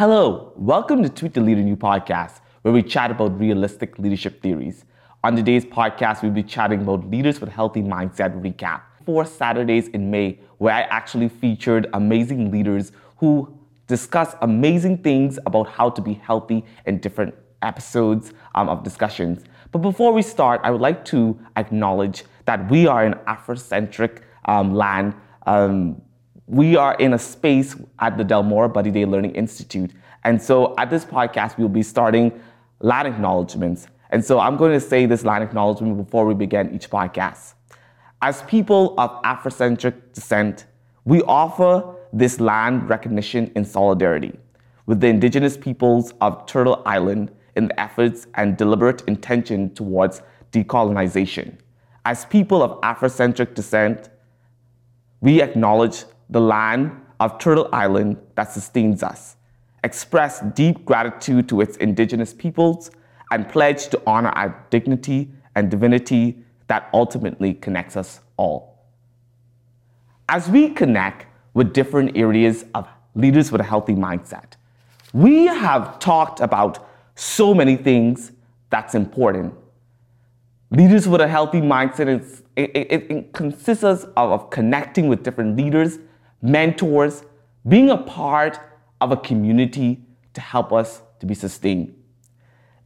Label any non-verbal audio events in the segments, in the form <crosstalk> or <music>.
Hello, welcome to Tweet the Leader New podcast, where we chat about realistic leadership theories. On today's podcast, we'll be chatting about leaders with healthy mindset recap. Four Saturdays in May, where I actually featured amazing leaders who discuss amazing things about how to be healthy in different episodes um, of discussions. But before we start, I would like to acknowledge that we are an Afrocentric um, land. Um, we are in a space at the Delmore Buddy Daye Learning Institute. And so at this podcast, we'll be starting land acknowledgements. And so I'm going to say this land acknowledgement before we begin each podcast. As people of Afrocentric descent, we offer this land recognition in solidarity with the indigenous peoples of Turtle Island in the efforts and deliberate intention towards decolonization. As people of Afrocentric descent, we acknowledge the land of Turtle Island that sustains us, express deep gratitude to its indigenous peoples, and pledge to honor our dignity and divinity that ultimately connects us all. As we connect with different areas of leaders with a healthy mindset, we have talked about so many things that's important. Leaders with a healthy mindset it, it, it consists of, of connecting with different leaders, mentors, being a part of a community to help us to be sustained.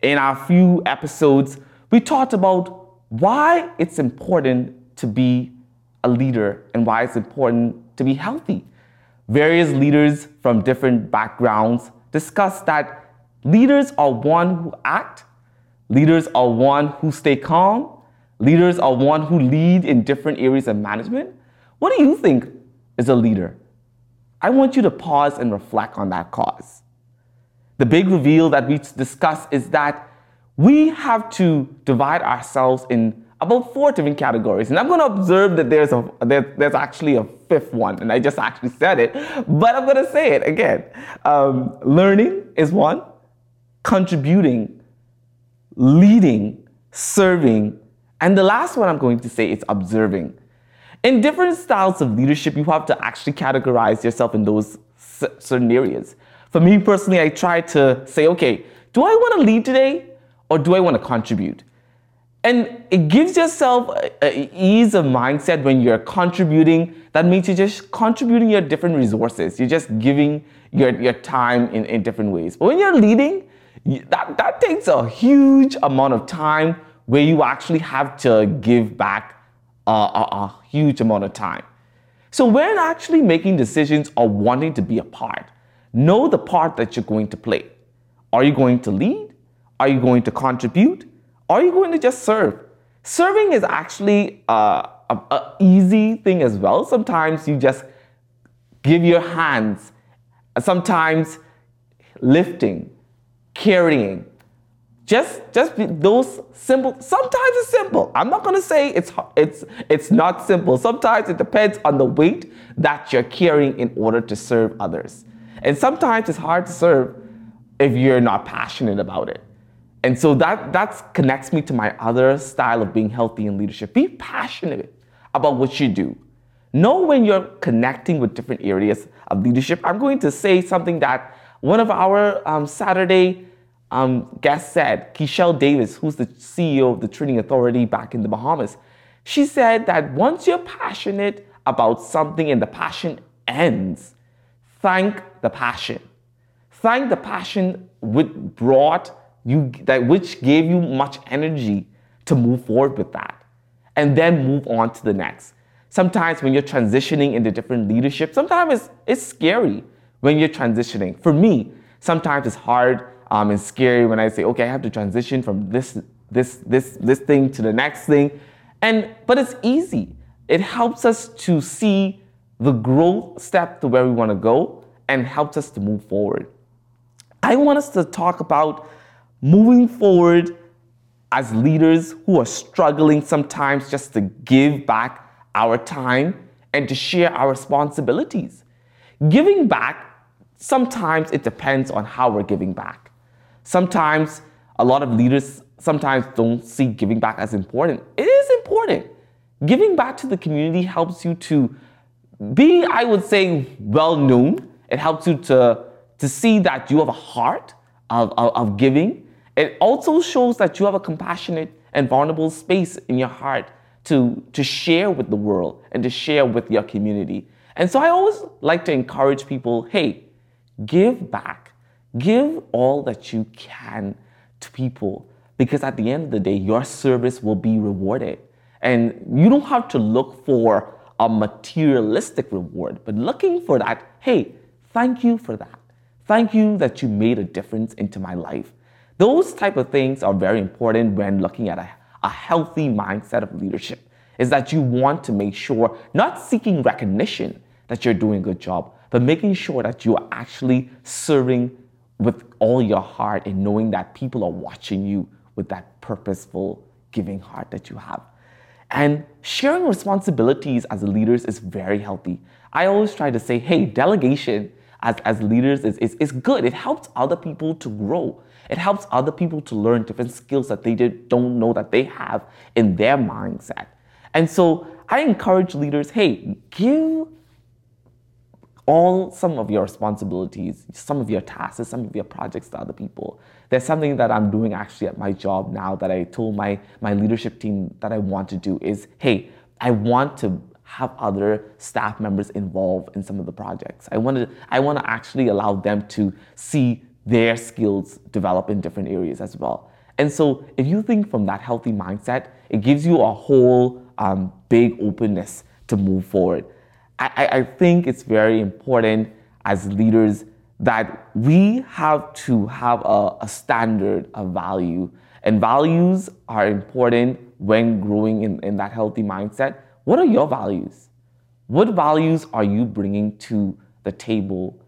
In our few episodes, we talked about why it's important to be a leader and why it's important to be healthy. Various leaders from different backgrounds discussed that Leaders are one who act. Leaders are one who stay calm. Leaders are one who lead in different areas of management. What do you think is a leader? I want you to pause and reflect on that cause. The big reveal that we discuss is that we have to divide ourselves in about four different categories. And I'm going to observe that there's, a, there, there's actually a fifth one, and I just actually said it, but I'm going to say it again. Um, learning is one contributing, leading, serving, and the last one I'm going to say is observing. In different styles of leadership, you have to actually categorize yourself in those certain areas. For me personally, I try to say, okay, do I want to lead today or do I want to contribute? And it gives yourself an ease of mindset when you're contributing. That means you're just contributing your different resources. You're just giving your, your time in, in different ways. But when you're leading, that, that takes a huge amount of time where you actually have to give back a, a, a huge amount of time. So when actually making decisions or wanting to be a part, know the part that you're going to play. Are you going to lead? Are you going to contribute? Are you going to just serve? Serving is actually uh, a, a easy thing as well. Sometimes you just give your hands. Sometimes lifting, carrying. Just, just those simple. Sometimes it's simple. I'm not gonna say it's it's it's not simple. Sometimes it depends on the weight that you're carrying in order to serve others. And sometimes it's hard to serve if you're not passionate about it. And so that that connects me to my other style of being healthy in leadership. Be passionate about what you do. Know when you're connecting with different areas of leadership. I'm going to say something that one of our um, Saturday um, guests said, Keishelle Davis, who's the CEO of the Training Authority back in the Bahamas, she said that once you're passionate about something and the passion ends, thank the passion. Thank the passion which brought you that which gave you much energy to move forward with that. And then move on to the next. Sometimes when you're transitioning into different leadership, sometimes it's, it's scary when you're transitioning. For me, sometimes it's hard um, and scary when I say, okay, I have to transition from this, this, this, this thing to the next thing. And, but it's easy. It helps us to see the growth step to where we want to go and helps us to move forward. I want us to talk about moving forward as leaders who are struggling sometimes just to give back our time and to share our responsibilities. Giving back Sometimes it depends on how we're giving back. Sometimes a lot of leaders sometimes don't see giving back as important. It is important. Giving back to the community helps you to be, I would say, well known. It helps you to, to see that you have a heart of, of, of giving. It also shows that you have a compassionate and vulnerable space in your heart to, to share with the world and to share with your community. And so I always like to encourage people hey, give back, give all that you can to people because at the end of the day, your service will be rewarded. And you don't have to look for a materialistic reward, but looking for that, hey, thank you for that. Thank you that you made a difference into my life. Those type of things are very important when looking at a, a healthy mindset of leadership. Is that you want to make sure, not seeking recognition that you're doing a good job, but making sure that you are actually serving with all your heart and knowing that people are watching you with that purposeful giving heart that you have. And sharing responsibilities as leaders is very healthy. I always try to say, hey, delegation as, as leaders is, is, is good. It helps other people to grow. It helps other people to learn different skills that they did, don't know that they have in their mindset. And so I encourage leaders hey, give all some of your responsibilities, some of your tasks, some of your projects to other people. There's something that I'm doing actually at my job now that I told my, my leadership team that I want to do is hey, I want to have other staff members involved in some of the projects. I want to I want to actually allow them to see their skills develop in different areas as well. And so if you think from that healthy mindset, it gives you a whole um, big openness to move forward. I, I think it's very important as leaders that we have to have a, a standard of value. And values are important when growing in, in that healthy mindset what are your values? What values are you bringing to the table?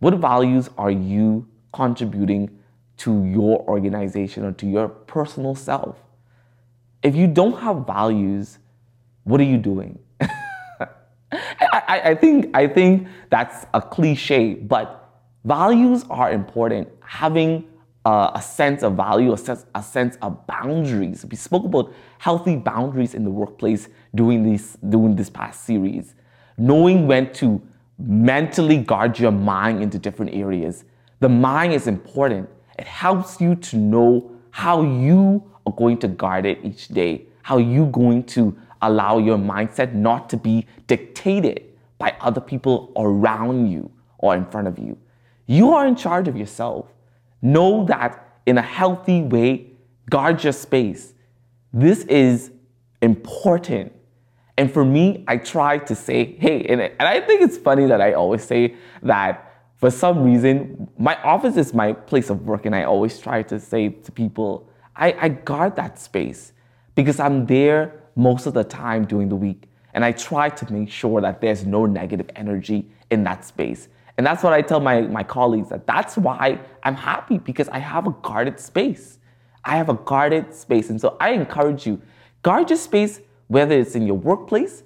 What values are you contributing to your organization or to your personal self? If you don't have values, what are you doing? I, I, think, I think that's a cliche, but values are important. Having a sense of value, a sense, a sense of boundaries. We spoke about healthy boundaries in the workplace during this, during this past series. Knowing when to mentally guard your mind into different areas. The mind is important. It helps you to know how you are going to guard it each day, how you going to allow your mindset not to be dictated by other people around you or in front of you. You are in charge of yourself. Know that in a healthy way, guard your space. This is important. And for me, I try to say, hey, and, and I think it's funny that I always say that for some reason, my office is my place of work, and I always try to say to people, I, I guard that space because I'm there most of the time during the week. And I try to make sure that there's no negative energy in that space. And that's what I tell my, my colleagues that that's why I'm happy because I have a guarded space. I have a guarded space. And so I encourage you, guard your space, whether it's in your workplace,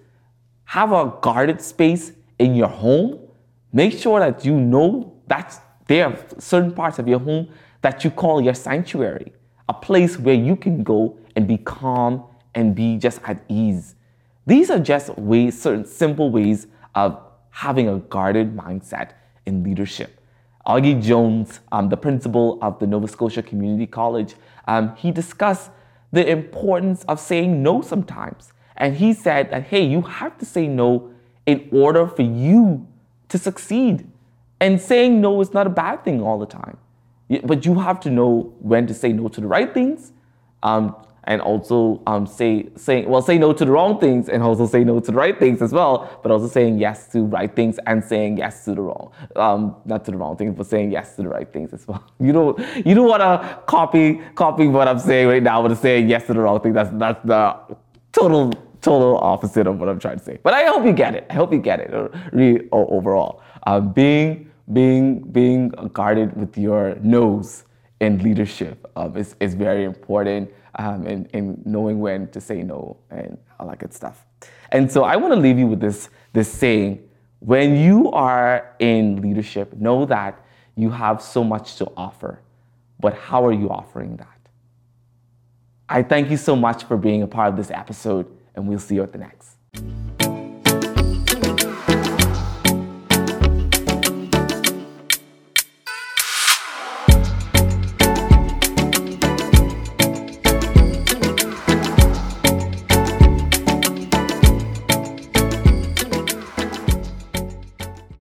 have a guarded space in your home. Make sure that you know that there are certain parts of your home that you call your sanctuary, a place where you can go and be calm and be just at ease. These are just ways, certain simple ways of having a guarded mindset in leadership. Augy Jones, um, the principal of the Nova Scotia Community College, um, he discussed the importance of saying no sometimes. And he said that, hey, you have to say no in order for you to succeed. And saying no is not a bad thing all the time. But you have to know when to say no to the right things, um, and also um, say saying well say no to the wrong things and also say no to the right things as well but also saying yes to right things and saying yes to the wrong um, not to the wrong things but saying yes to the right things as well. <laughs> You don't you don't want to copy copy what i'm saying right now but saying yes to the wrong thing that's that's the total total opposite of what i'm trying to say. But i hope you get it. I hope you get it uh, really overall. Um, being being being guarded with your nose in leadership um, is, is very important um, in, in knowing when to say no and all that good stuff. And so I want to leave you with this, this saying when you are in leadership, know that you have so much to offer, but how are you offering that? I thank you so much for being a part of this episode, and we'll see you at the next.